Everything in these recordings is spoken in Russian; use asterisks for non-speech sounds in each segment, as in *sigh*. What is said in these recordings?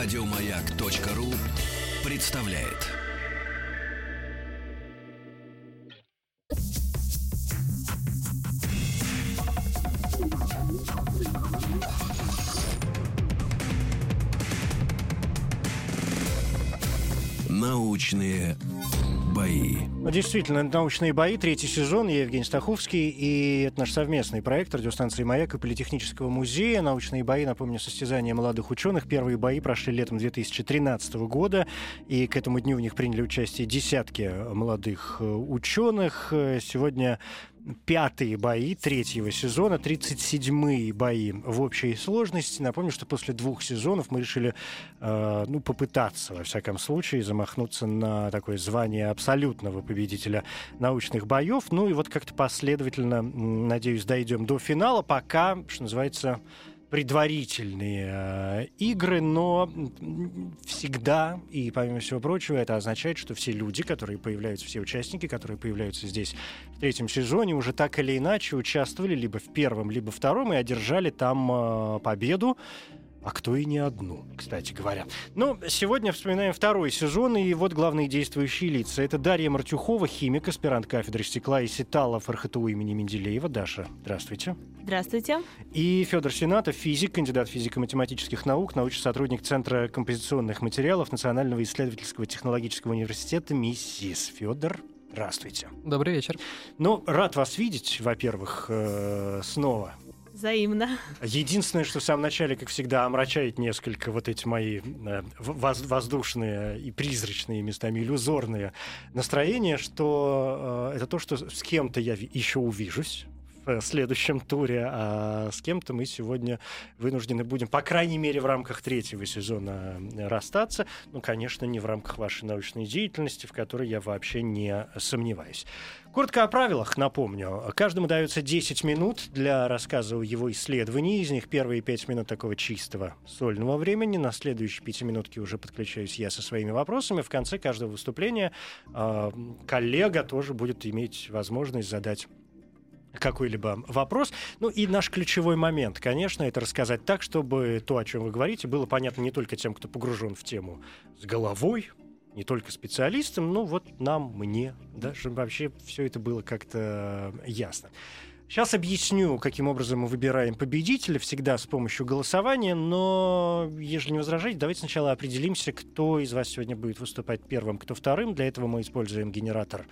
Радиомаяк.ру представляет. Научные бои. Действительно, научные бои, третий сезон. Я Евгений Стаховский, и это наш совместный проект радиостанции «Маяк» и Политехнического музея. Научные бои, напомню, состязания молодых ученых. Первые бои прошли летом 2013 года, и к этому дню в них приняли участие десятки молодых э, ученых. Э, Сегодня пятые бои третьего сезона, 37-е бои в общей сложности. Напомню, что после двух сезонов мы решили э, ну, попытаться, во всяком случае, замахнуться на такое звание абсолютного победителя научных боев. Ну и вот как-то последовательно, надеюсь, дойдем до финала, пока, что называется, предварительные э, игры, но всегда, и помимо всего прочего, это означает, что все люди, которые появляются, все участники, которые появляются здесь в третьем сезоне, уже так или иначе участвовали либо в первом, либо втором и одержали там э, победу. А кто и не одну, кстати говоря. Но сегодня вспоминаем второй сезон, и вот главные действующие лица. Это Дарья Мартюхова, химик, аспирант кафедры стекла и сеталов РХТУ имени Менделеева. Даша, здравствуйте. Здравствуйте. И Федор Сенатов, физик, кандидат физико-математических наук, научный сотрудник Центра композиционных материалов Национального исследовательского технологического университета МИСИС. Федор, здравствуйте. Добрый вечер. Ну, рад вас видеть, во-первых, э, снова. Взаимно. Единственное, что в самом начале, как всегда, омрачает несколько вот эти мои э, воз- воздушные и призрачные, местами иллюзорные настроения, что э, это то, что с кем-то я еще увижусь в следующем туре, а с кем-то мы сегодня вынуждены будем, по крайней мере, в рамках третьего сезона э, расстаться. Ну, конечно, не в рамках вашей научной деятельности, в которой я вообще не сомневаюсь. Коротко о правилах напомню. Каждому дается 10 минут для рассказа о его исследовании. Из них первые 5 минут такого чистого сольного времени. На следующие 5 минутки уже подключаюсь я со своими вопросами. В конце каждого выступления э, коллега тоже будет иметь возможность задать какой-либо вопрос. Ну и наш ключевой момент, конечно, это рассказать так, чтобы то, о чем вы говорите, было понятно не только тем, кто погружен в тему с головой, не только специалистам, но вот нам, мне, даже вообще все это было как-то ясно. Сейчас объясню, каким образом мы выбираем победителя, всегда с помощью голосования, но, если не возражать, давайте сначала определимся, кто из вас сегодня будет выступать первым, кто вторым. Для этого мы используем генератор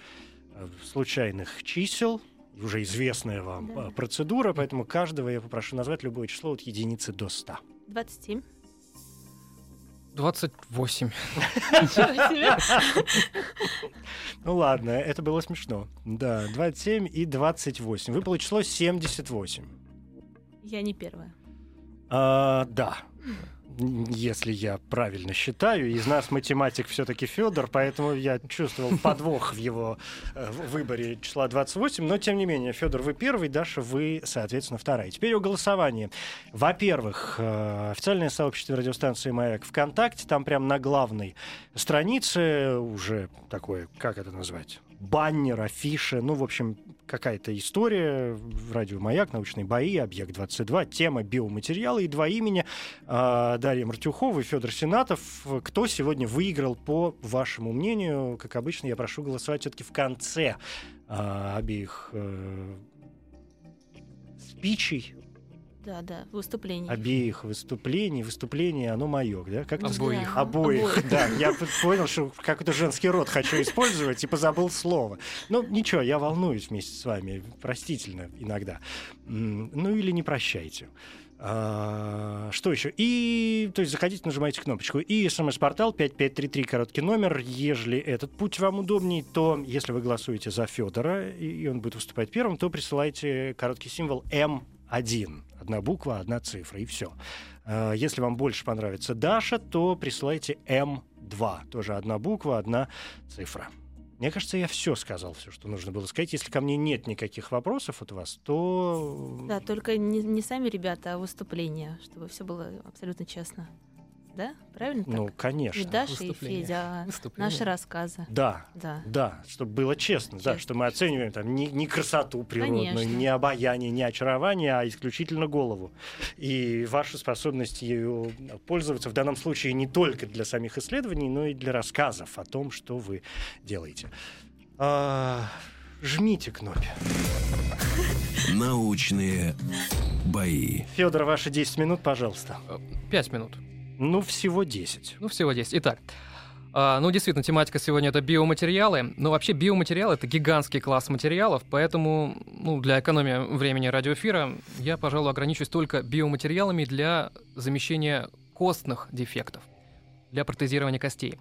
э, случайных чисел, уже известная вам Да. э, процедура, поэтому каждого я попрошу назвать любое число от единицы до 100. 27. 28. Ничего себе. Ну ладно, это было смешно. Да, 27 и 28. Выпало число 78. Я не первая. А, да. Если я правильно считаю, из нас математик все-таки Федор, поэтому я чувствовал подвох в его э, выборе числа 28. Но тем не менее, Федор, вы первый, Даша, вы, соответственно, вторая. Теперь о голосовании. Во-первых, э, официальное сообщество радиостанции Маяк ВКонтакте, там прям на главной странице уже такое, как это назвать? Баннер, афиша, ну, в общем, какая-то история радио «Маяк», научные бои, «Объект-22», тема биоматериалы и два имени э, Дарья Мартюхова и Федор Сенатов. Кто сегодня выиграл, по вашему мнению? Как обычно, я прошу голосовать все-таки в конце э, обеих э, спичей, Да, да, выступление. обеих выступлений. Выступление, оно мое, да? Как Обоих. Да, Обоих, да. Я понял, что какой-то женский род хочу использовать и позабыл слово. Ну, ничего, я волнуюсь вместе с вами. Простительно иногда. Ну, или не прощайте. А, что еще? И, то есть, заходите, нажимайте кнопочку. И смс-портал 5533, короткий номер. Ежели этот путь вам удобней, то, если вы голосуете за Федора, и он будет выступать первым, то присылайте короткий символ М1. Одна буква, одна цифра, и все. Если вам больше понравится Даша, то присылайте М2. Тоже одна буква, одна цифра. Мне кажется, я все сказал, все, что нужно было сказать. Если ко мне нет никаких вопросов от вас, то Да, только не, не сами ребята, а выступление, чтобы все было абсолютно честно. Да? Правильно так? Ну, конечно. Не Даша и. Федя, *laughs* Выступление. наши рассказы. Да, Да. да, чтобы было честно, да, Честно. что мы оцениваем там не, не красоту природную, Конечно. не обаяние, не очарование, а исключительно голову. И ваша способность ею пользоваться в данном случае не только для самих исследований, но и для рассказов о том, что вы делаете. А, жмите кнопки. *laughs* Научные бои. Федор, ваши 10 минут, пожалуйста. Пять минут. Ну, всего 10. Ну, всего 10. Итак, а, ну, действительно, тематика сегодня это биоматериалы. Но вообще биоматериалы — это гигантский класс материалов, поэтому ну, для экономии времени радиоэфира я, пожалуй, ограничусь только биоматериалами для замещения костных дефектов, для протезирования костей.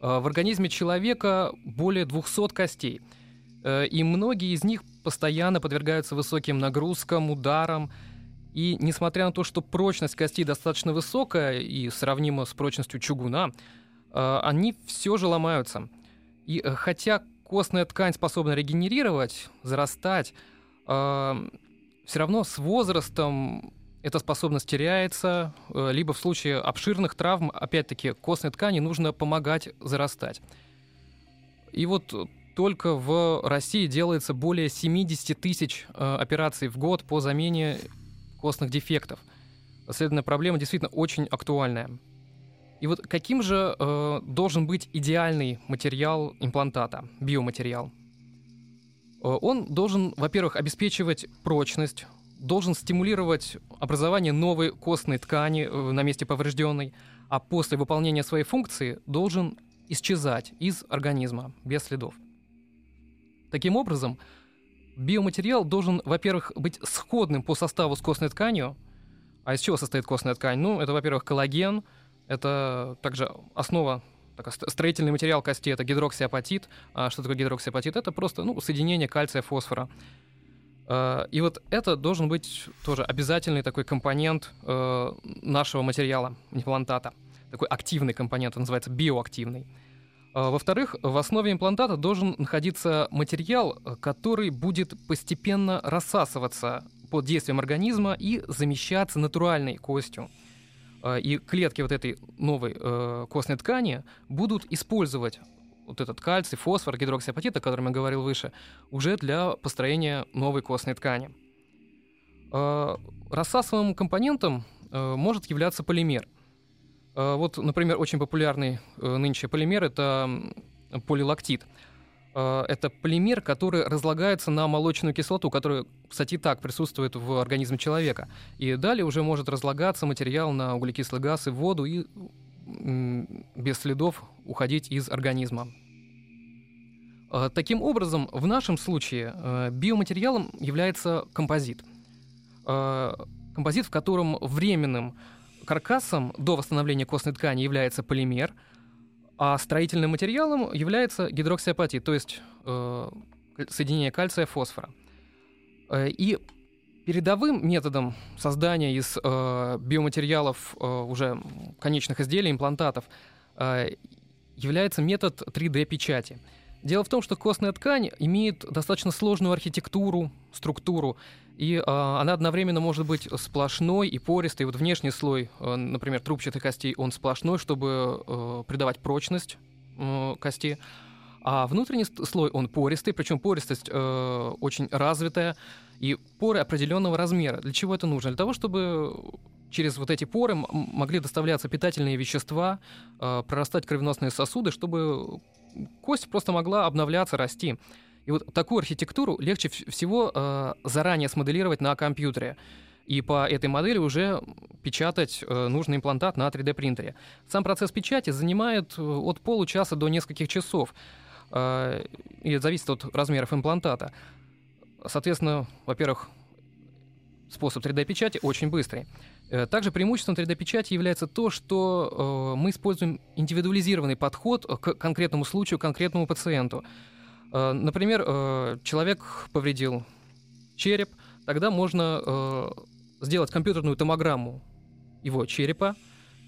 А, В организме человека более 200 костей, э, и многие из них постоянно подвергаются высоким нагрузкам, ударам, и несмотря на то, что прочность костей достаточно высокая и сравнима с прочностью чугуна, э, они все же ломаются. И э, хотя костная ткань способна регенерировать, зарастать, все равно с возрастом эта способность теряется, э, либо в случае обширных травм, опять-таки, костной ткани нужно помогать зарастать. И вот только в России делается более 70 тысяч э, операций в год по замене костных дефектов. Следовательно, проблема действительно очень актуальная. И вот каким же э, должен быть идеальный материал имплантата, биоматериал? Э, он должен, во-первых, обеспечивать прочность, должен стимулировать образование новой костной ткани э, на месте поврежденной, а после выполнения своей функции должен исчезать из организма без следов. Таким образом, биоматериал должен, во-первых, быть сходным по составу с костной тканью. А из чего состоит костная ткань? Ну, это, во-первых, коллаген, это также основа, ст- строительный материал кости, это гидроксиапатит. А что такое гидроксиапатит? Это просто ну, соединение кальция, фосфора. А, И вот это должен быть тоже обязательный такой компонент э, нашего материала, имплантата. Такой активный компонент, он называется биоактивный. А, Во-вторых, в основе имплантата должен находиться материал, э, который будет постепенно рассасываться под действием организма и замещаться натуральной костью. А, И клетки вот этой новой э, костной ткани будут использовать вот этот кальций, фосфор, гидроксиапатит, о котором я говорил выше, уже для построения новой костной ткани. А, Рассасываемым компонентом э, может являться полимер. А, Вот, например, очень популярный э, нынче полимер — это полилактид. А, Это полимер, который разлагается на молочную кислоту, которая, кстати, и так присутствует в организме человека. И далее уже может разлагаться материал на углекислый газ и воду и без следов уходить из организма. Таким образом, в нашем случае э, биоматериалом является композит. Э, Композит, в котором временным каркасом до восстановления костной ткани является полимер, а строительным материалом является гидроксиапатит, то есть э, соединение кальция фосфора. Э, И передовым методом создания из э, биоматериалов э, уже конечных изделий, имплантатов, э, является метод 3D-печати. Дело в том, что костная ткань имеет достаточно сложную архитектуру, структуру, и э, она одновременно может быть сплошной и пористой. Вот внешний слой, э, например, трубчатых костей, он сплошной, чтобы э, придавать прочность э, кости. А внутренний слой, он пористый, причем пористость э, очень развитая, и поры определенного размера. Для чего это нужно? Для того, чтобы через вот эти поры могли доставляться питательные вещества, э, прорастать кровеносные сосуды, чтобы кость просто могла обновляться, расти. И вот такую архитектуру легче вс- всего э, заранее смоделировать на компьютере. И по этой модели уже печатать э, нужный имплантат на 3D-принтере. Сам процесс печати занимает э, от получаса до нескольких часов. Э, и это зависит от размеров имплантата. Соответственно, во-первых, способ 3D-печати очень быстрый. Э, Также преимуществом 3D-печати является то, что э, мы используем индивидуализированный подход к конкретному случаю, конкретному пациенту. Э, Например, э, человек повредил череп, тогда можно э, сделать компьютерную томограмму его черепа,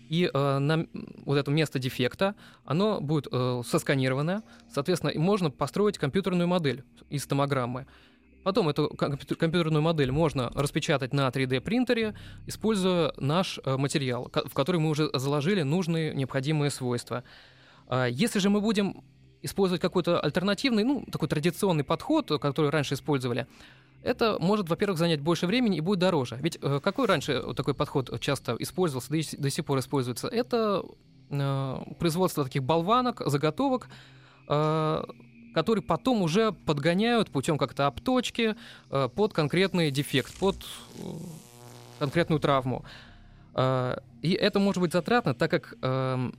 и э, на вот это место дефекта, оно будет э, сосканировано, соответственно, можно построить компьютерную модель из томограммы. Потом эту компью- компьютерную модель можно распечатать на 3D принтере, используя наш материал, в который мы уже заложили нужные необходимые свойства. А Если же мы будем использовать какой-то альтернативный, ну, такой традиционный подход, который раньше использовали, это может, во-первых, занять больше времени и будет дороже. Ведь э, какой раньше такой подход часто использовался, до сих пор используется? Это э, производство таких болванок, заготовок, э, которые потом уже подгоняют путем как-то обточки под конкретный дефект, под конкретную травму. И это может быть затратно, так как эм,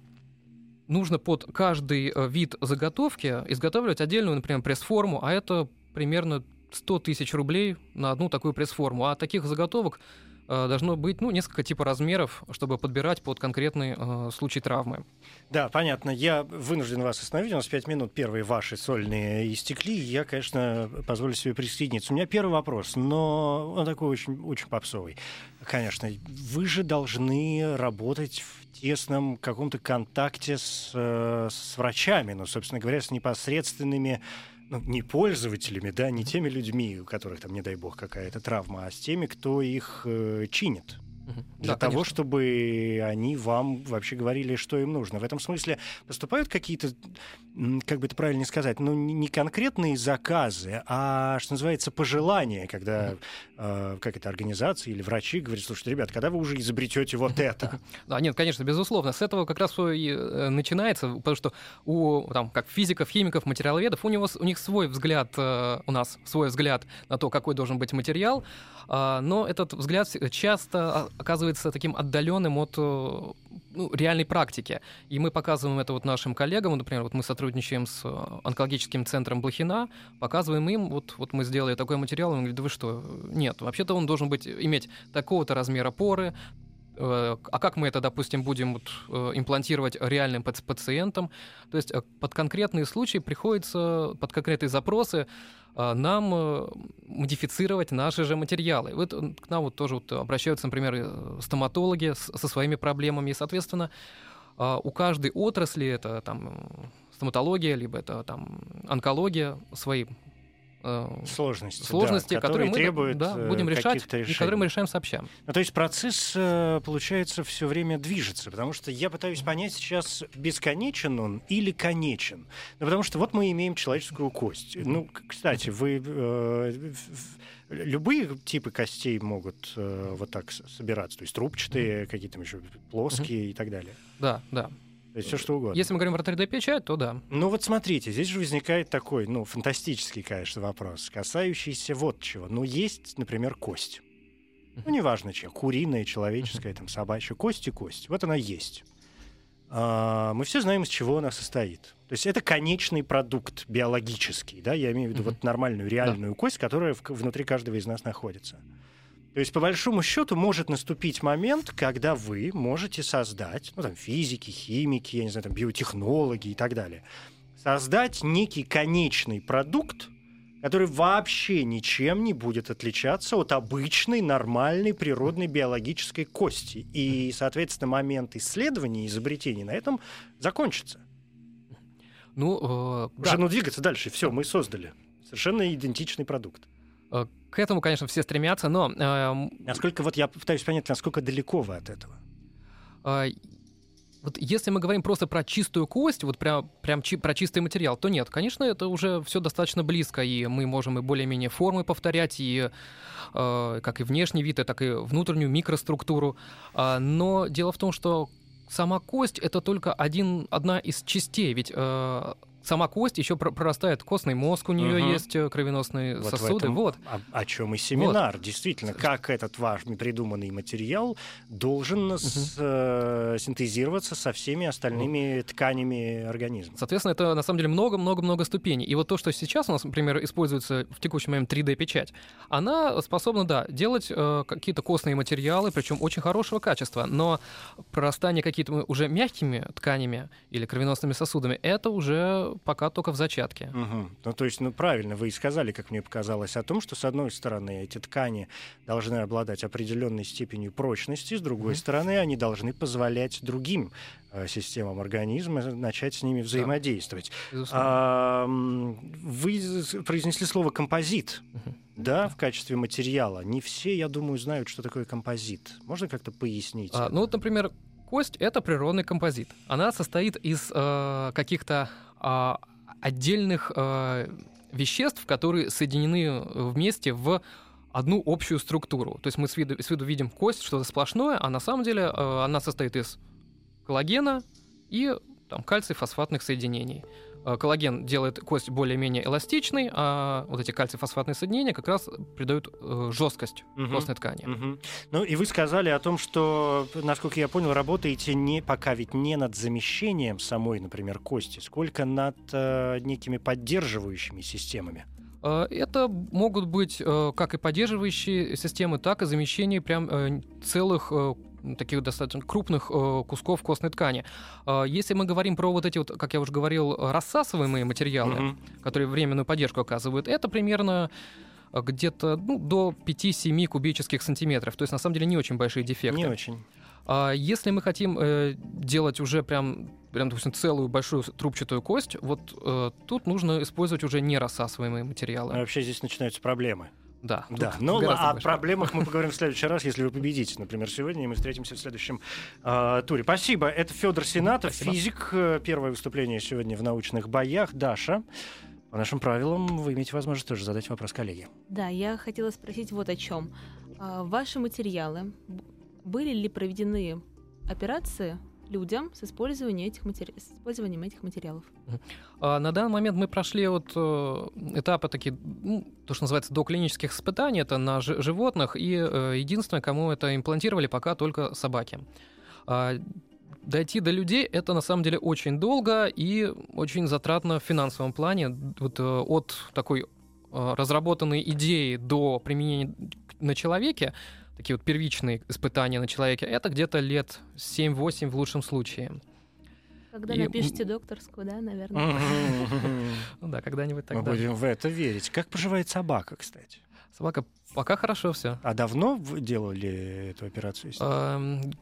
нужно под каждый э, вид заготовки изготавливать отдельную, например, пресс-форму, а это примерно 100 тысяч рублей на одну такую пресс-форму. А таких заготовок должно быть ну, несколько типа размеров, чтобы подбирать под конкретный э, случай травмы. Да, понятно. Я вынужден вас остановить. У нас пять минут первые ваши сольные истекли. Я, конечно, позволю себе присоединиться. У меня первый вопрос, но он такой очень, очень попсовый. Конечно, вы же должны работать в тесном каком-то контакте с, э, с врачами, ну, собственно говоря, с непосредственными ну, не пользователями, да, не теми людьми, у которых там, не дай бог, какая-то травма, а с теми, кто их э, чинит. Для Да, того, конечно. чтобы они вам вообще говорили, что им нужно. В этом смысле поступают какие-то, как бы это правильно сказать, ну, не конкретные заказы, а, что называется, пожелания, когда, э, как это, организации или врачи говорят, слушайте, ребят, когда вы уже изобретете вот это? *laughs* Да, нет, конечно, безусловно. С этого как раз и э, начинается, потому что у там, как физиков, химиков, материаловедов, у, него, у них свой взгляд, э, у нас свой взгляд на то, какой должен быть материал, а, но этот взгляд часто а, оказывается таким отдаленным от э, ну, реальной практики. И мы показываем это вот нашим коллегам, например, вот мы сотрудничаем с э, онкологическим центром Блохина, показываем им, вот, вот мы сделали такой материал, он говорит, да вы что, нет, вообще-то он должен быть, иметь такого-то размера поры, Э, а как мы это, допустим, будем вот, имплантировать реальным паци- пациентам? То есть под конкретные случаи приходится, под конкретные запросы нам э, модифицировать наши же материалы. Вот э, к нам вот тоже вот обращаются, например, э, стоматологи со своими проблемами, и, соответственно, э, у каждой отрасли, это там стоматология, либо это там онкология, свои э, Сложности. да, сложности, которые, мы требуют да, э, будем решать, каких-то и которые мы решений. решаем сообща. Ну, то есть процесс, э, получается, все время движется, потому что я пытаюсь понять сейчас, бесконечен он или конечен. Ну, потому что вот мы имеем человеческую кость. Ну, кстати, вы э, любые типы костей могут э, вот так собираться, то есть трубчатые, какие-то еще плоские и так далее. Да, да. То есть все что угодно. Если мы говорим про 3D-печать, то да. Ну вот смотрите, здесь же возникает такой, ну, фантастический, конечно, вопрос, касающийся вот чего. Ну, есть, например, кость. Ну, неважно, чья, куриная, человеческая, там, собачья, кость и кость. Вот она есть. А, мы все знаем, из чего она состоит. То есть это конечный продукт биологический, да, я имею в виду вот нормальную, реальную кость, которая в- внутри каждого из нас находится. То есть, по большому счету, может наступить момент, когда вы можете создать, ну, там, физики, химики, я не знаю, там, биотехнологи и так далее, создать некий конечный продукт, который вообще ничем не будет отличаться от обычной, нормальной, природной биологической кости. И, соответственно, момент исследования и изобретений на этом закончится. Ну, э, Уже да, ну двигаться дальше. Все, мы создали. Совершенно идентичный продукт. Э, к этому, конечно, все стремятся, но эм, Насколько вот я пытаюсь понять, насколько далеко вы от этого. э, вот если мы говорим просто про чистую кость, вот прям, прям чи- про чистый материал, то нет, конечно, это уже все достаточно близко, и мы можем и более-менее формы повторять, и э, как и внешний вид, и так и внутреннюю микроструктуру. А, но дело в том, что сама кость это только один, одна из частей, ведь э, сама кость еще про- прорастает костный мозг, у нее Мгм. есть э, кровеносные Вот сосуды. этом Вот. О, о чем и семинар. Действительно, как этот ваш придуманный материал должен с- э, синтезироваться со всеми остальными тканями организма. Соответственно, это на самом деле много-много-много ступеней. И вот то, что сейчас у нас, например, используется в текущий момент 3D-печать, она способна, да, делать э, какие-то костные материалы, причем очень хорошего качества. Но прорастание какими-то уже мягкими тканями или кровеносными сосудами, это уже пока только в зачатке. Мгм. Ну, то есть, ну, правильно, вы и сказали, как мне показалось, о том, что, с одной стороны, эти ткани должны обладать определенной степенью прочности, с другой Мгм. стороны, они должны позволять другим э, системам организма начать с ними взаимодействовать. Безусловно. А, вы произнесли слово композит. Мгм. да, в качестве материала. Не все, я думаю, знают, что такое композит. Можно как-то пояснить? А, ну, вот, например, кость это природный композит. Она состоит из э, каких-то отдельных э, веществ, которые соединены вместе в одну общую структуру. То есть мы с виду, с виду видим кость, что-то сплошное, а на самом деле э, она состоит из коллагена и там, кальций-фосфатных соединений. Э, коллаген делает кость более-менее эластичной, а вот эти кальций-фосфатные соединения как раз придают э, жесткость Мгм. костной ткани. Мгм. Ну и вы сказали о том, что, насколько я понял, работаете не пока ведь не над замещением самой, например, кости, сколько над э, некими поддерживающими системами. Э, Это могут быть как и поддерживающие системы, так и замещение прям целых таких достаточно крупных э, кусков костной ткани. Э, Если мы говорим про вот эти вот, как я уже говорил, рассасываемые материалы, Мгм. которые временную поддержку оказывают, это примерно э, где-то ну, до 5-7 кубических сантиметров. То есть, на самом деле, не очень большие дефекты. Не очень. А если мы хотим э, делать уже прям, прям, допустим, целую большую трубчатую кость, вот э, тут нужно использовать уже не рассасываемые материалы. А вообще здесь начинаются проблемы. Да. Да, ну гораздо о больше. проблемах мы поговорим в следующий раз, если вы победите, например, сегодня, и мы встретимся в следующем э, туре. Спасибо. Это Федор Сенатов, Спасибо. физик. Первое выступление сегодня в научных боях. Даша, по нашим правилам вы имеете возможность тоже задать вопрос коллеге. Да, я хотела спросить вот о чем. Ваши материалы были ли проведены операции людям с использованием этих, матери- с использованием этих материалов? А, На данный момент мы прошли вот э, этапы такие, ну, то, что называется, доклинических испытаний, это на жи- животных, и э, единственное, кому это имплантировали, пока только собаки. А, Дойти до людей это на самом деле очень долго и очень затратно в финансовом плане. Вот, э, от такой разработанной идеи до применения на человеке, такие вот первичные испытания на человеке, это где-то лет 7-8 в лучшем случае. Когда И, напишите докторскую, да, наверное. Ну да, когда-нибудь Мы тогда. будем в это верить. Как поживает собака, кстати? Собака пока хорошо все. А давно вы делали эту операцию? Эм,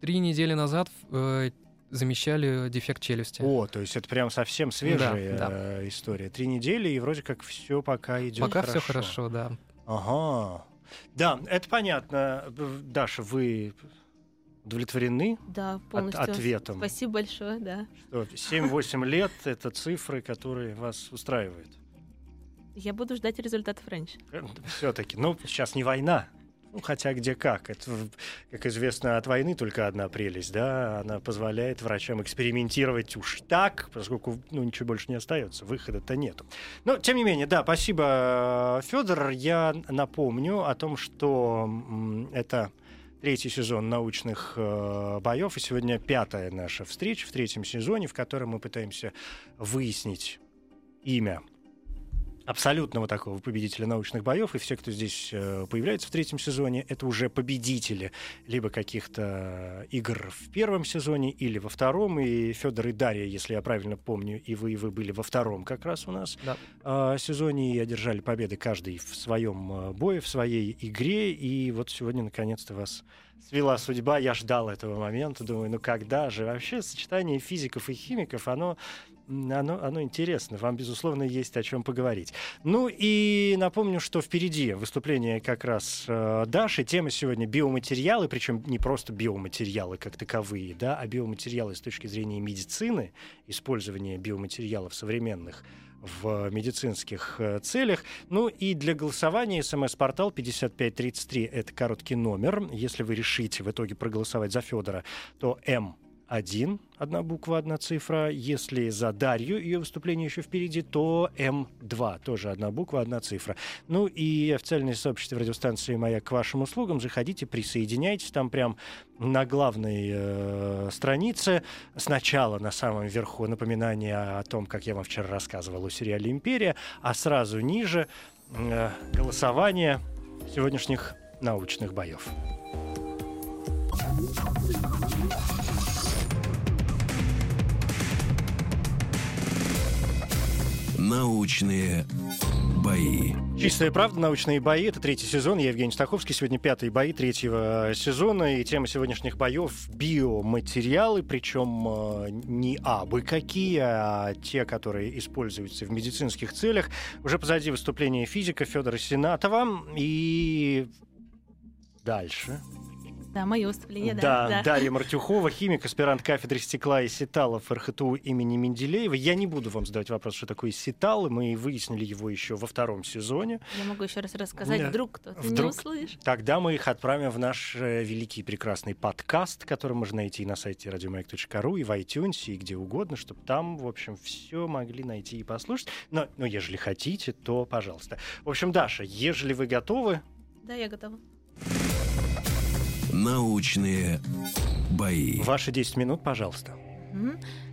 Три недели назад э, замещали дефект челюсти. О, то есть это прям совсем свежая Да, э, история. Три недели, и вроде как все пока идет Пока хорошо. все хорошо, да. Ага. Да, это понятно. Даша, вы удовлетворены Да, от- полностью. ответом? Спасибо большое, да. Что 7-8 лет — это цифры, которые вас устраивают. Я буду ждать результатов раньше. Все-таки. Ну, сейчас не война. Ну, хотя где как. Это, как известно, от войны только одна прелесть, да, она позволяет врачам экспериментировать уж так, поскольку, ну, ничего больше не остается, выхода-то нету. Но, тем не менее, да, спасибо, Федор. Я напомню о том, что это третий сезон научных э, боев, и сегодня пятая наша встреча в третьем сезоне, в котором мы пытаемся выяснить имя абсолютного такого победителя научных боев, и все, кто здесь э, появляется в третьем сезоне, это уже победители либо каких-то игр в первом сезоне или во втором. И Федор и Дарья, если я правильно помню, и вы, и вы были во втором как раз у нас Да. э, сезоне и одержали победы каждый в своем э, бое, в своей игре. И вот сегодня наконец-то вас свела судьба. Я ждал этого момента, думаю, ну когда же? Вообще сочетание физиков и химиков, оно оно, оно интересно. Вам, безусловно, есть о чем поговорить. Ну и напомню, что впереди выступление как раз э, Даши. Тема сегодня биоматериалы, причем не просто биоматериалы как таковые, да, а биоматериалы с точки зрения медицины, использования биоматериалов современных в медицинских э, целях. Ну и для голосования смс-портал 5533 — это короткий номер. Если вы решите в итоге проголосовать за Федора, то М 1, одна буква, одна цифра. Если за Дарью ее выступление еще впереди, то М2, тоже одна буква, одна цифра. Ну и официальное сообщество радиостанции «Маяк» к вашим услугам. Заходите, присоединяйтесь. Там прям на главной э, странице сначала на самом верху напоминание о том, как я вам вчера рассказывал о сериале «Империя», а сразу ниже э, голосование сегодняшних научных боев. Научные бои. Чистая правда, научные бои. Это третий сезон. Я Евгений Стаховский. Сегодня пятые бои третьего э, сезона. И тема сегодняшних боев — биоматериалы. Причем э, не абы какие, а те, которые используются в медицинских целях. Уже позади выступление физика Федора Сенатова. И дальше. Да, мое выступление, Да, да. да. Дарья Мартюхова, химик, аспирант кафедры стекла и сеталов РХТУ имени Менделеева. Я не буду вам задавать вопрос, что такое сеталы. Мы выяснили его еще во втором сезоне. Я могу еще раз рассказать, Да. вдруг кто-то не Вдруг. услышит. Тогда мы их отправим в наш э, великий и прекрасный подкаст, который можно найти на сайте радиомаяк.ру и в iTunes, и где угодно, чтобы там, в общем, все могли найти и послушать. Но, но ежели хотите, то пожалуйста. В общем, Даша, ежели вы готовы, Да, я готова. Научные бои. ваши 10 минут, пожалуйста.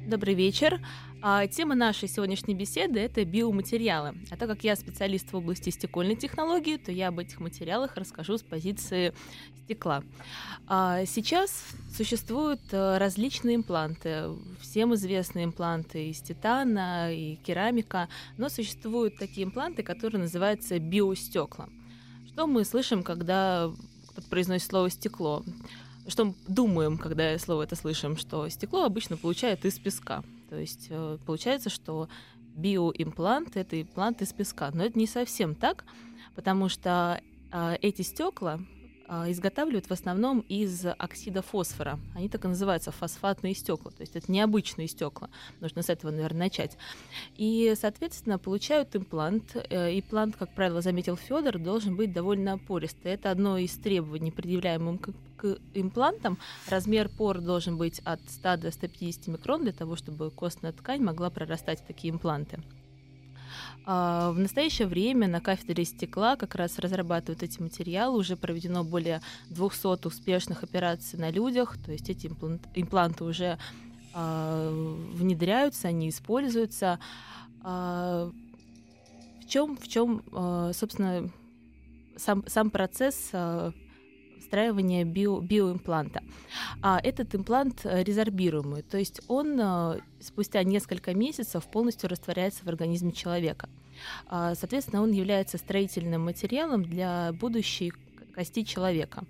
Добрый вечер. А, тема нашей сегодняшней беседы — это биоматериалы. А так как я специалист в области стекольной технологии, то я об этих материалах расскажу с позиции стекла. А, сейчас существуют э, различные импланты. Всем известные импланты из титана и керамика, но существуют такие импланты, которые называются биостекла. Что мы слышим, когда произносит слово стекло? что мы думаем, когда слово это слышим, что стекло обычно получают из песка. То есть э, получается, что биоимплант это имплант из песка. Но это не совсем так, потому что а, эти стекла изготавливают в основном из оксида фосфора. Они так и называются фосфатные стекла. То есть это необычные стекла. Нужно с этого, наверное, начать. И, соответственно, получают имплант. Э, Имплант, как правило, заметил Федор, должен быть довольно пористый. Это одно из требований, предъявляемым к имплантам. Размер пор должен быть от 100 до 150 микрон для того, чтобы костная ткань могла прорастать в такие импланты. А, В настоящее время на кафедре стекла как раз разрабатывают эти материалы. Уже проведено более 200 успешных операций на людях. То есть эти имплант- импланты уже а, внедряются, они используются. А, В чем, в чем, собственно, сам, сам процесс встраивания био, биоимпланта. А этот имплант э, резорбируемый, то есть он э, спустя несколько месяцев полностью растворяется в организме человека. А, Соответственно, он является строительным материалом для будущей кости человека.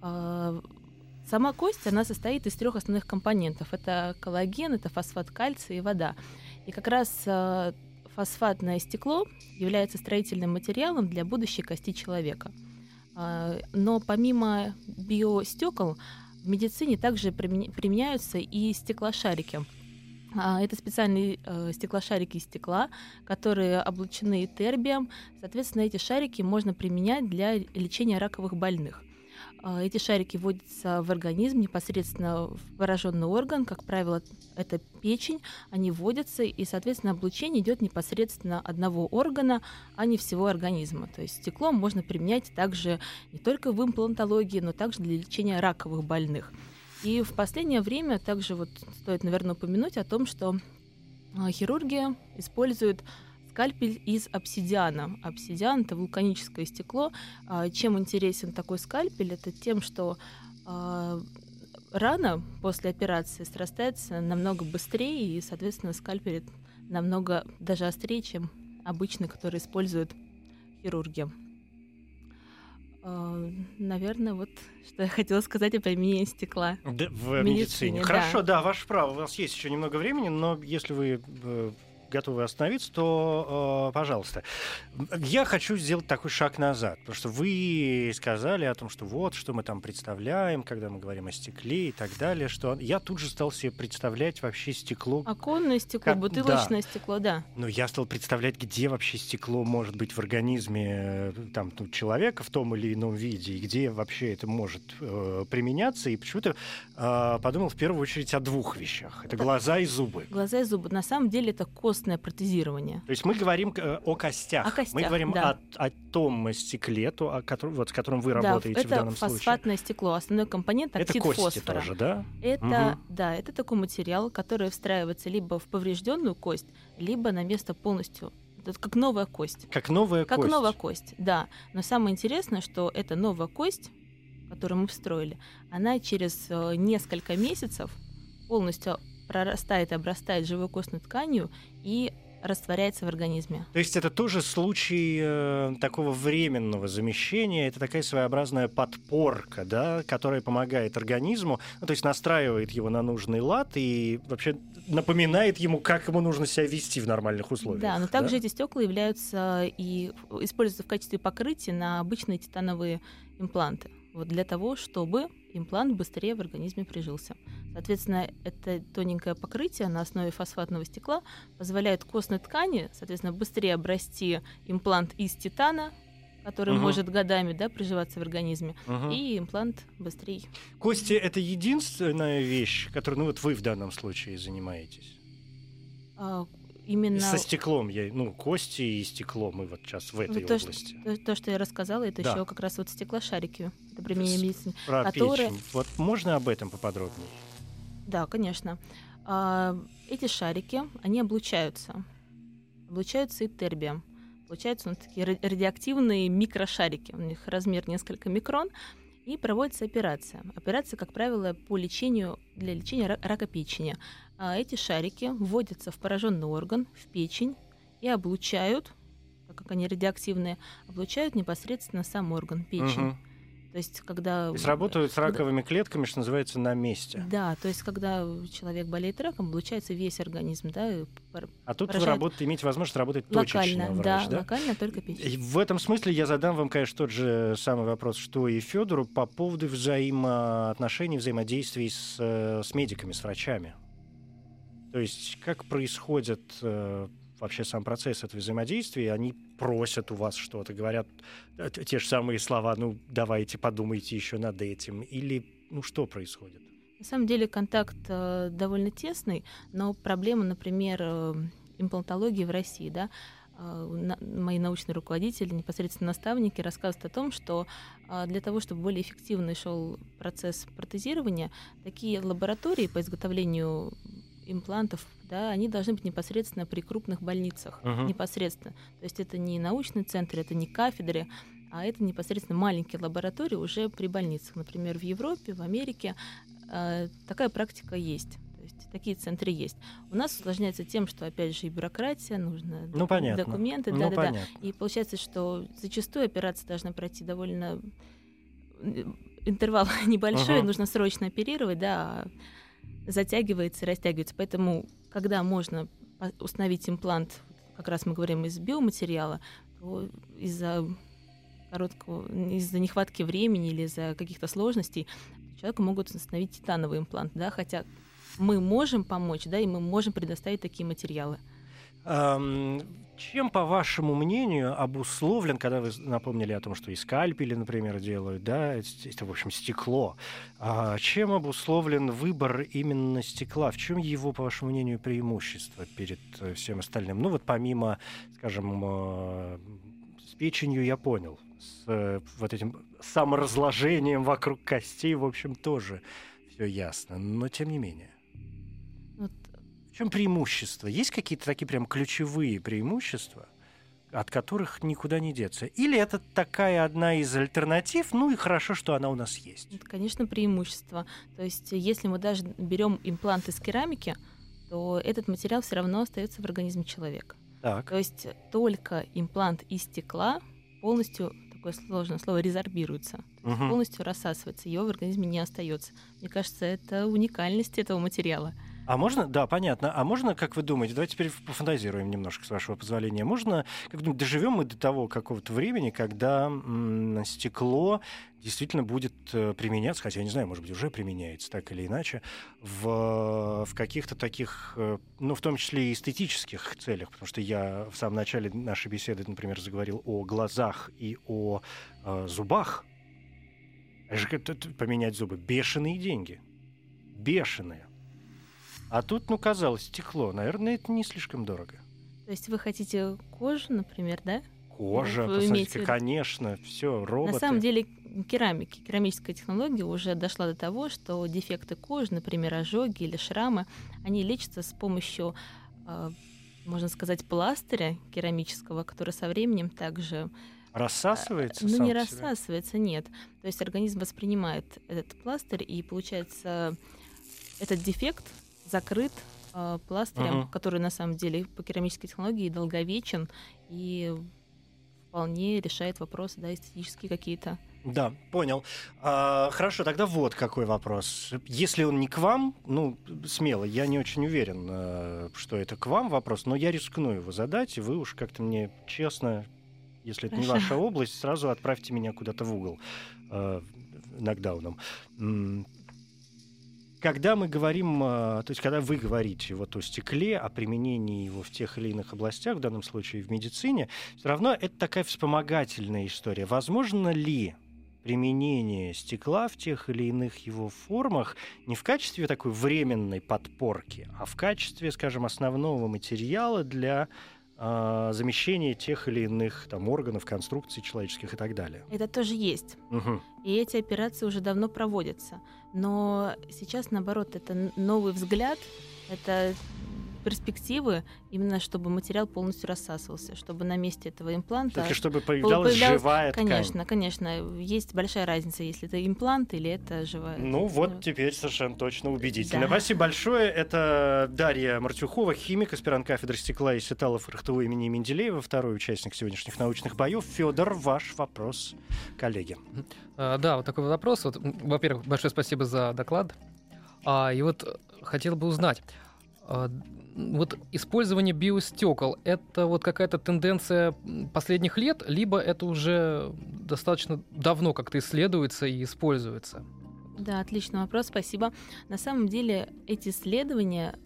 А, Сама кость, она состоит из трех основных компонентов. Это коллаген, это фосфат кальция и вода. И как раз э, фосфатное стекло является строительным материалом для будущей кости человека. А, Но помимо биостекол в медицине также применя- применяются и стеклошарики. А, Это специальные э, стеклошарики из стекла, которые облучены тербием. Соответственно, эти шарики можно применять для лечения раковых больных. А, Эти шарики вводятся в организм непосредственно в пораженный орган, как правило, это печень, они вводятся, и, соответственно, облучение идет непосредственно одного органа, а не всего организма. То есть стекло можно применять также не только в имплантологии, но также для лечения раковых больных. И в последнее время также вот стоит, наверное, упомянуть о том, что а, хирурги используют скальпель из обсидиана. Обсидиан — это вулканическое стекло. А, Чем интересен такой скальпель? Это тем, что а, рана после операции срастается намного быстрее, и, соответственно, скальпель намного даже острее, чем обычный, который используют хирурги. А, Наверное, вот что я хотела сказать о применении стекла. Д- в медицине, медицине. да. Хорошо, да, ваше право. У вас есть еще немного времени, но если вы э, готовы остановиться, то, э, пожалуйста. Я хочу сделать такой шаг назад, потому что вы сказали о том, что вот, что мы там представляем, когда мы говорим о стекле и так далее, что я тут же стал себе представлять вообще стекло. Оконное стекло, Как- бутылочное стекло, да. Но я стал представлять, где вообще стекло может быть в организме э, там, ну, человека в том или ином виде, и где вообще это может э, применяться. И почему-то подумал в первую очередь о двух вещах. Это глаза и зубы. Глаза и зубы. На самом деле это костное протезирование. То есть мы говорим э, о костях. О костях, мы говорим да. о, о том стекле, то, о котором, вот, с которым вы Да, работаете в это данном случае. фосфатное стекло. Основной компонент Это оксид кости фосфора. тоже, да? Это, Мгм. да, это такой материал, который встраивается либо в поврежденную кость, либо на место полностью. Это как новая кость. Как новая Как кость. новая кость, да. Но самое интересное, что эта новая кость, которую мы встроили, она через э, несколько месяцев полностью прорастает и обрастает живой костной тканью и растворяется в организме. То есть это тоже случай э, такого временного замещения, это такая своеобразная подпорка, да, которая помогает организму, ну, то есть настраивает его на нужный лад и вообще напоминает ему, как ему нужно себя вести в нормальных условиях. Да, но также эти стекла являются и используются в качестве покрытия на обычные титановые импланты. Вот для того, чтобы имплант быстрее в организме прижился. Соответственно, это тоненькое покрытие на основе фосфатного стекла позволяет костной ткани, соответственно, быстрее обрасти имплант из титана, который угу. может годами да, приживаться в организме, угу. и имплант быстрее. Кости это единственная вещь, которой ну, вот вы в данном случае занимаетесь? А, именно... Со стеклом, я, ну, кости и стекло мы вот сейчас в этой то, области. Что, то, то, что я рассказала, это да. еще как раз вот стеклошарики, это применение медицины. Про которые... печень. Вот можно об этом поподробнее? Да, конечно. А, эти шарики, они облучаются. Облучаются и тербием. Получаются ну, такие радиоактивные микрошарики. У них размер несколько микрон. И проводится операция. Операция, как правило, по лечению, для лечения рака печени. А эти шарики вводятся в пораженный орган, в печень, и облучают, так как они радиоактивные, облучают непосредственно сам орган печень. Угу. То есть, когда... То есть работают с раковыми клетками, что называется, на месте. Да, то есть, когда человек болеет раком, облучается весь организм, да. А тут вы работаете, имеете возможность работать локально, точечно, врач, да, да? локально, только печень. И в этом смысле я задам вам, конечно, тот же самый вопрос, что и Федору по поводу взаимоотношений, взаимодействий с, э, с медиками, с врачами. То есть как происходит э, вообще сам процесс этого взаимодействия, они просят у вас что-то, говорят э, те же самые слова, ну, давайте подумайте еще над этим, или, ну, что происходит? На самом деле контакт э, довольно тесный, но проблема, например, э, имплантологии в России, да, э, мои научные руководители, непосредственно наставники рассказывают о том, что э, для того, чтобы более эффективно шел процесс протезирования, такие лаборатории по изготовлению имплантов, да, они должны быть непосредственно при крупных больницах, uh-huh. непосредственно. То есть это не научный центр, это не кафедры, а это непосредственно маленькие лаборатории уже при больницах. Например, в Европе, в Америке э, такая практика есть. То есть такие центры есть. У нас усложняется тем, что, опять же, и бюрократия, нужно ну, понятно. документы, ну, да, да, да. И получается, что зачастую операция должна пройти довольно интервал *laughs* небольшой, uh-huh. нужно срочно оперировать, да, а затягивается и растягивается. Поэтому, когда можно установить имплант, как раз мы говорим из биоматериала, то из-за короткого, из-за нехватки времени или из-за каких-то сложностей человеку могут установить титановый имплант, да, хотя мы можем помочь, да, и мы можем предоставить такие материалы. Чем, по вашему мнению, обусловлен, когда вы напомнили о том, что и скальпели, например, делают, да, это, в общем, стекло, а чем обусловлен выбор именно стекла? В чем его, по вашему мнению, преимущество перед э, всем остальным? Ну вот помимо, скажем, э, с печенью я понял, с э, вот этим саморазложением вокруг костей, в общем, тоже все ясно, но тем не менее чем преимущество? Есть какие-то такие прям ключевые преимущества, от которых никуда не деться? Или это такая одна из альтернатив, ну и хорошо, что она у нас есть? Это, конечно, преимущество. То есть, если мы даже берем имплант из керамики, то этот материал все равно остается в организме человека. Так. То есть только имплант из стекла полностью такое сложное слово резорбируется, угу. полностью рассасывается, его в организме не остается. Мне кажется, это уникальность этого материала. А можно, да, понятно. А можно, как вы думаете, давайте теперь пофантазируем немножко, с вашего позволения. Можно, как думаете, доживем мы до того какого-то времени, когда м- стекло действительно будет э, применяться, хотя я не знаю, может быть, уже применяется так или иначе, в, в каких-то таких, э, ну, в том числе и эстетических целях, потому что я в самом начале нашей беседы, например, заговорил о глазах и о э, зубах. Поменять зубы. Бешеные деньги. Бешеные. А тут, ну, казалось, стекло. Наверное, это не слишком дорого. То есть вы хотите кожу, например, да? Кожа, вы посмотрите, конечно, все, роботы. На самом деле керамики, керамическая технология уже дошла до того, что дефекты кожи, например, ожоги или шрамы, они лечатся с помощью, а, можно сказать, пластыря керамического, который со временем также Рассасывается? Ну, не рассасывается, нет. То есть организм воспринимает этот пластырь, и получается этот дефект закрыт э, пластырем, Мгм. который на самом деле по керамической технологии долговечен и вполне решает вопросы, да, эстетические какие-то. Да, понял. А, хорошо, тогда вот какой вопрос. Если он не к вам, ну, смело, я не очень уверен, э, что это к вам вопрос, но я рискну его задать, и вы уж как-то мне честно, если это не Хорошо. ваша область, сразу отправьте меня куда-то в угол э, нокдауном. Когда мы говорим, э, то есть когда вы говорите вот о стекле, о применении его в тех или иных областях, в данном случае в медицине, все равно это такая вспомогательная история. Возможно ли применение стекла в тех или иных его формах не в качестве такой временной подпорки, а в качестве, скажем, основного материала для а, замещения тех или иных там, органов, конструкций человеческих и так далее. Это тоже есть. Мгм. И эти операции уже давно проводятся. Но сейчас, наоборот, это новый взгляд, это перспективы, именно чтобы материал полностью рассасывался, чтобы на месте этого импланта... Всё-таки, чтобы появлялась появлялась- живая Конечно, ткань. конечно. Есть большая разница, если это имплант или это живая. Ну вот Ну, теперь совершенно точно убедительно. Да. Спасибо большое. Это Дарья Мартюхова, химик, аспирант кафедры стекла и сеталов РХТУ имени Менделеева, второй участник сегодняшних научных боев. Федор, ваш вопрос, коллеги. А, Да, вот такой вот вопрос. Вот, во-первых, большое спасибо за доклад. А, и вот хотел бы узнать, вот использование биостекол это вот какая-то тенденция последних лет, либо это уже достаточно давно как-то исследуется и используется? Да, отличный вопрос, спасибо. На самом деле эти исследования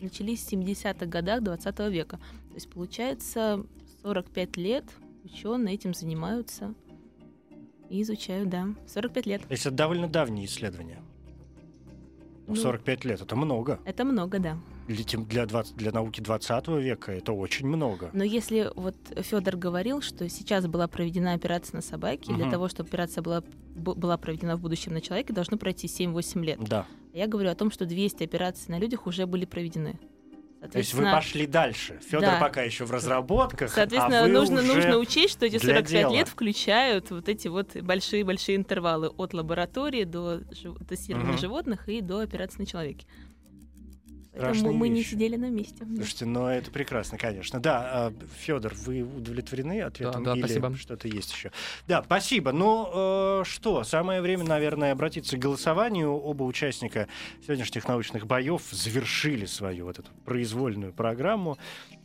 начались в 70-х годах 20 века. То есть, получается, 45 лет ученые этим занимаются и изучают, да. 45 лет. То есть это довольно давние исследования. Ну, Ну, 45 лет это много. Это много, да. Для, тем- для, 20 для науки 20 века это очень много. Но если вот Федор говорил, что сейчас была проведена операция на собаке, для Мгм. того, чтобы операция была, была проведена в будущем на человеке, должно пройти 7-8 лет. Да. Я говорю о том, что 200 операций на людях уже были проведены. То есть вы пошли дальше. Федор Да. пока еще в разработках. Соответственно, а нужно, нужно учесть, что эти для 45 дела. лет включают вот эти вот большие-большие интервалы от лаборатории до жив- тестирования Мгм. животных и до операции на человеке. Страшные Поэтому мы не вещи. сидели на месте. Слушайте, ну это прекрасно, конечно. Да, Федор, вы удовлетворены ответом Да, да, или спасибо. что-то есть еще? Да, спасибо. Ну э, что, самое время, наверное, обратиться к голосованию. Оба участника сегодняшних научных боев завершили свою вот эту произвольную программу.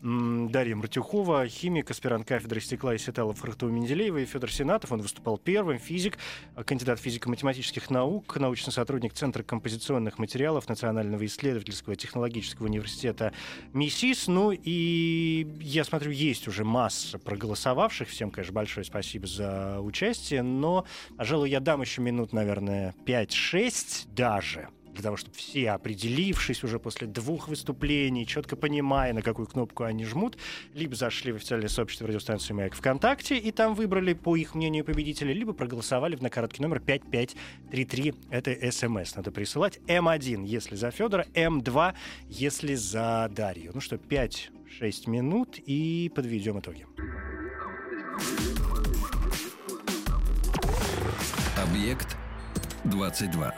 Дарья Мартюхова, химик, аспирант кафедры стекла и сеталов РТУ Менделеева и Федор Сенатов. Он выступал первым, физик, э, кандидат физико-математических наук, научный сотрудник Центра композиционных материалов Национального исследовательского технологического университета МИСИС. Ну и я смотрю, есть уже масса проголосовавших. Всем, конечно, большое спасибо за участие. Но, пожалуй, я дам еще минут, наверное, 5-6 даже для того, чтобы все, определившись уже после двух выступлений, четко понимая, на какую кнопку они жмут, либо зашли в официальное сообщество радиостанции «Маяк» ВКонтакте и там выбрали, по их мнению, победителя, либо проголосовали на короткий номер 5533. Это СМС надо присылать. М1, если за Федора, М2, если за Дарью. Ну что, 5-6 минут и подведем итоги. Объект 22.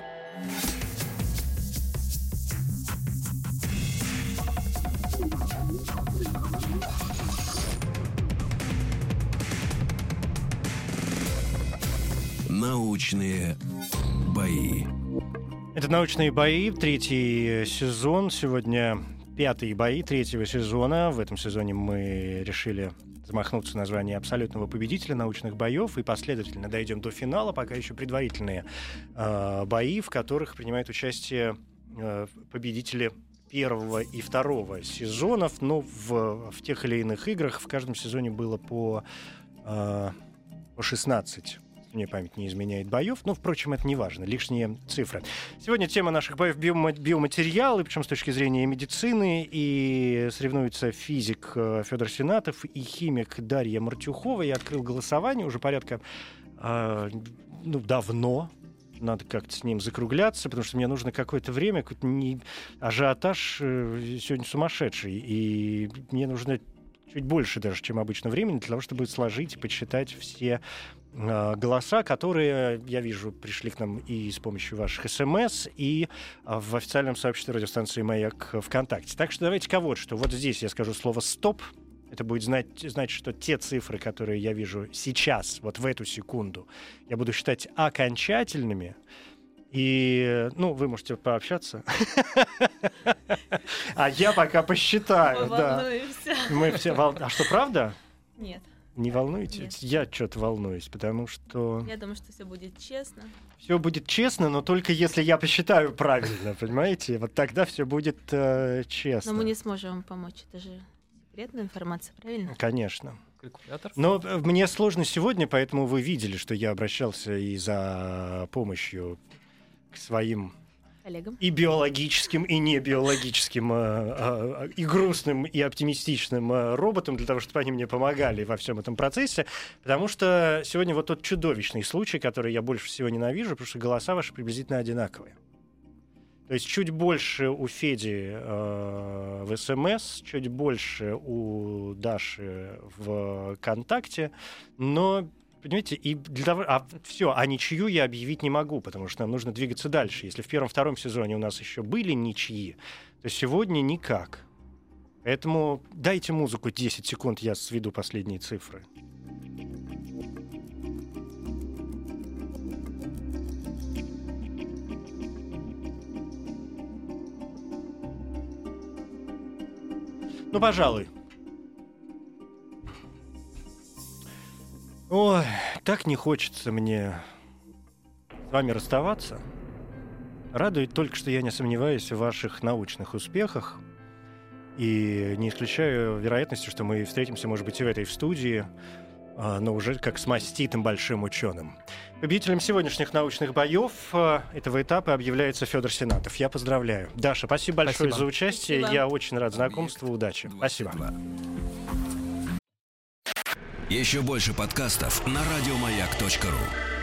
Научные бои. Это «Научные бои», третий сезон. Сегодня пятые бои третьего сезона. В этом сезоне мы решили замахнуться на звание абсолютного победителя научных боев и последовательно дойдем до финала. Пока еще предварительные э, бои, в которых принимают участие э, победители первого и второго сезонов. Но в, в тех или иных играх в каждом сезоне было по, э, по 16 мне память не изменяет боев, но, впрочем, это не важно, лишние цифры. Сегодня тема наших боев биома- биоматериалы, причем с точки зрения медицины, и соревнуются физик э, Федор Сенатов и химик Дарья Мартюхова. Я открыл голосование уже порядка э, ну, давно, надо как-то с ним закругляться, потому что мне нужно какое-то время, какой-то не... ажиотаж э, сегодня сумасшедший, и мне нужно чуть больше даже, чем обычно времени, для того, чтобы сложить и подсчитать все э, голоса, которые, я вижу, пришли к нам и с помощью ваших смс, и э, в официальном сообществе радиостанции «Маяк» ВКонтакте. Так что давайте-ка вот что. Вот здесь я скажу слово «стоп», это будет знать, значит, что те цифры, которые я вижу сейчас, вот в эту секунду, я буду считать окончательными. И, ну, вы можете пообщаться. *laughs* А я пока посчитаю, да. Мы все. А что, правда? Нет. Не волнуйтесь? Я что-то волнуюсь, потому что... Я думаю, что все будет честно. Все будет честно, но только если я посчитаю правильно, понимаете? Вот тогда все будет э, честно. Но мы не сможем вам помочь. Это же секретная информация, правильно? Конечно. Калькулятор? Но э, мне сложно сегодня, поэтому вы видели, что я обращался и за помощью к своим Коллегам. и биологическим, и не биологическим, э, э, и грустным, и оптимистичным э, роботам, для того, чтобы они мне помогали во всем этом процессе. Потому что сегодня вот тот чудовищный случай, который я больше всего ненавижу, потому что голоса ваши приблизительно одинаковые. То есть чуть больше у Феди э, в СМС, чуть больше у Даши в КонТакте, но Понимаете, и для того, а все, а ничью я объявить не могу, потому что нам нужно двигаться дальше. Если в первом-втором сезоне у нас еще были ничьи, то сегодня никак. Поэтому дайте музыку 10 секунд, я сведу последние цифры. Ну, пожалуй. Ой, так не хочется мне с вами расставаться. Радует только, что я не сомневаюсь в ваших научных успехах. И не исключаю вероятности, что мы встретимся, может быть, и в этой в студии, но уже как с маститым большим ученым. Победителем сегодняшних научных боев а, этого этапа объявляется Федор Сенатов. Я поздравляю. Даша, спасибо большое Спасибо. за участие. Спасибо. Я очень рад знакомству. Удачи. Спасибо. 22. Еще больше подкастов на радиомаяк.ру.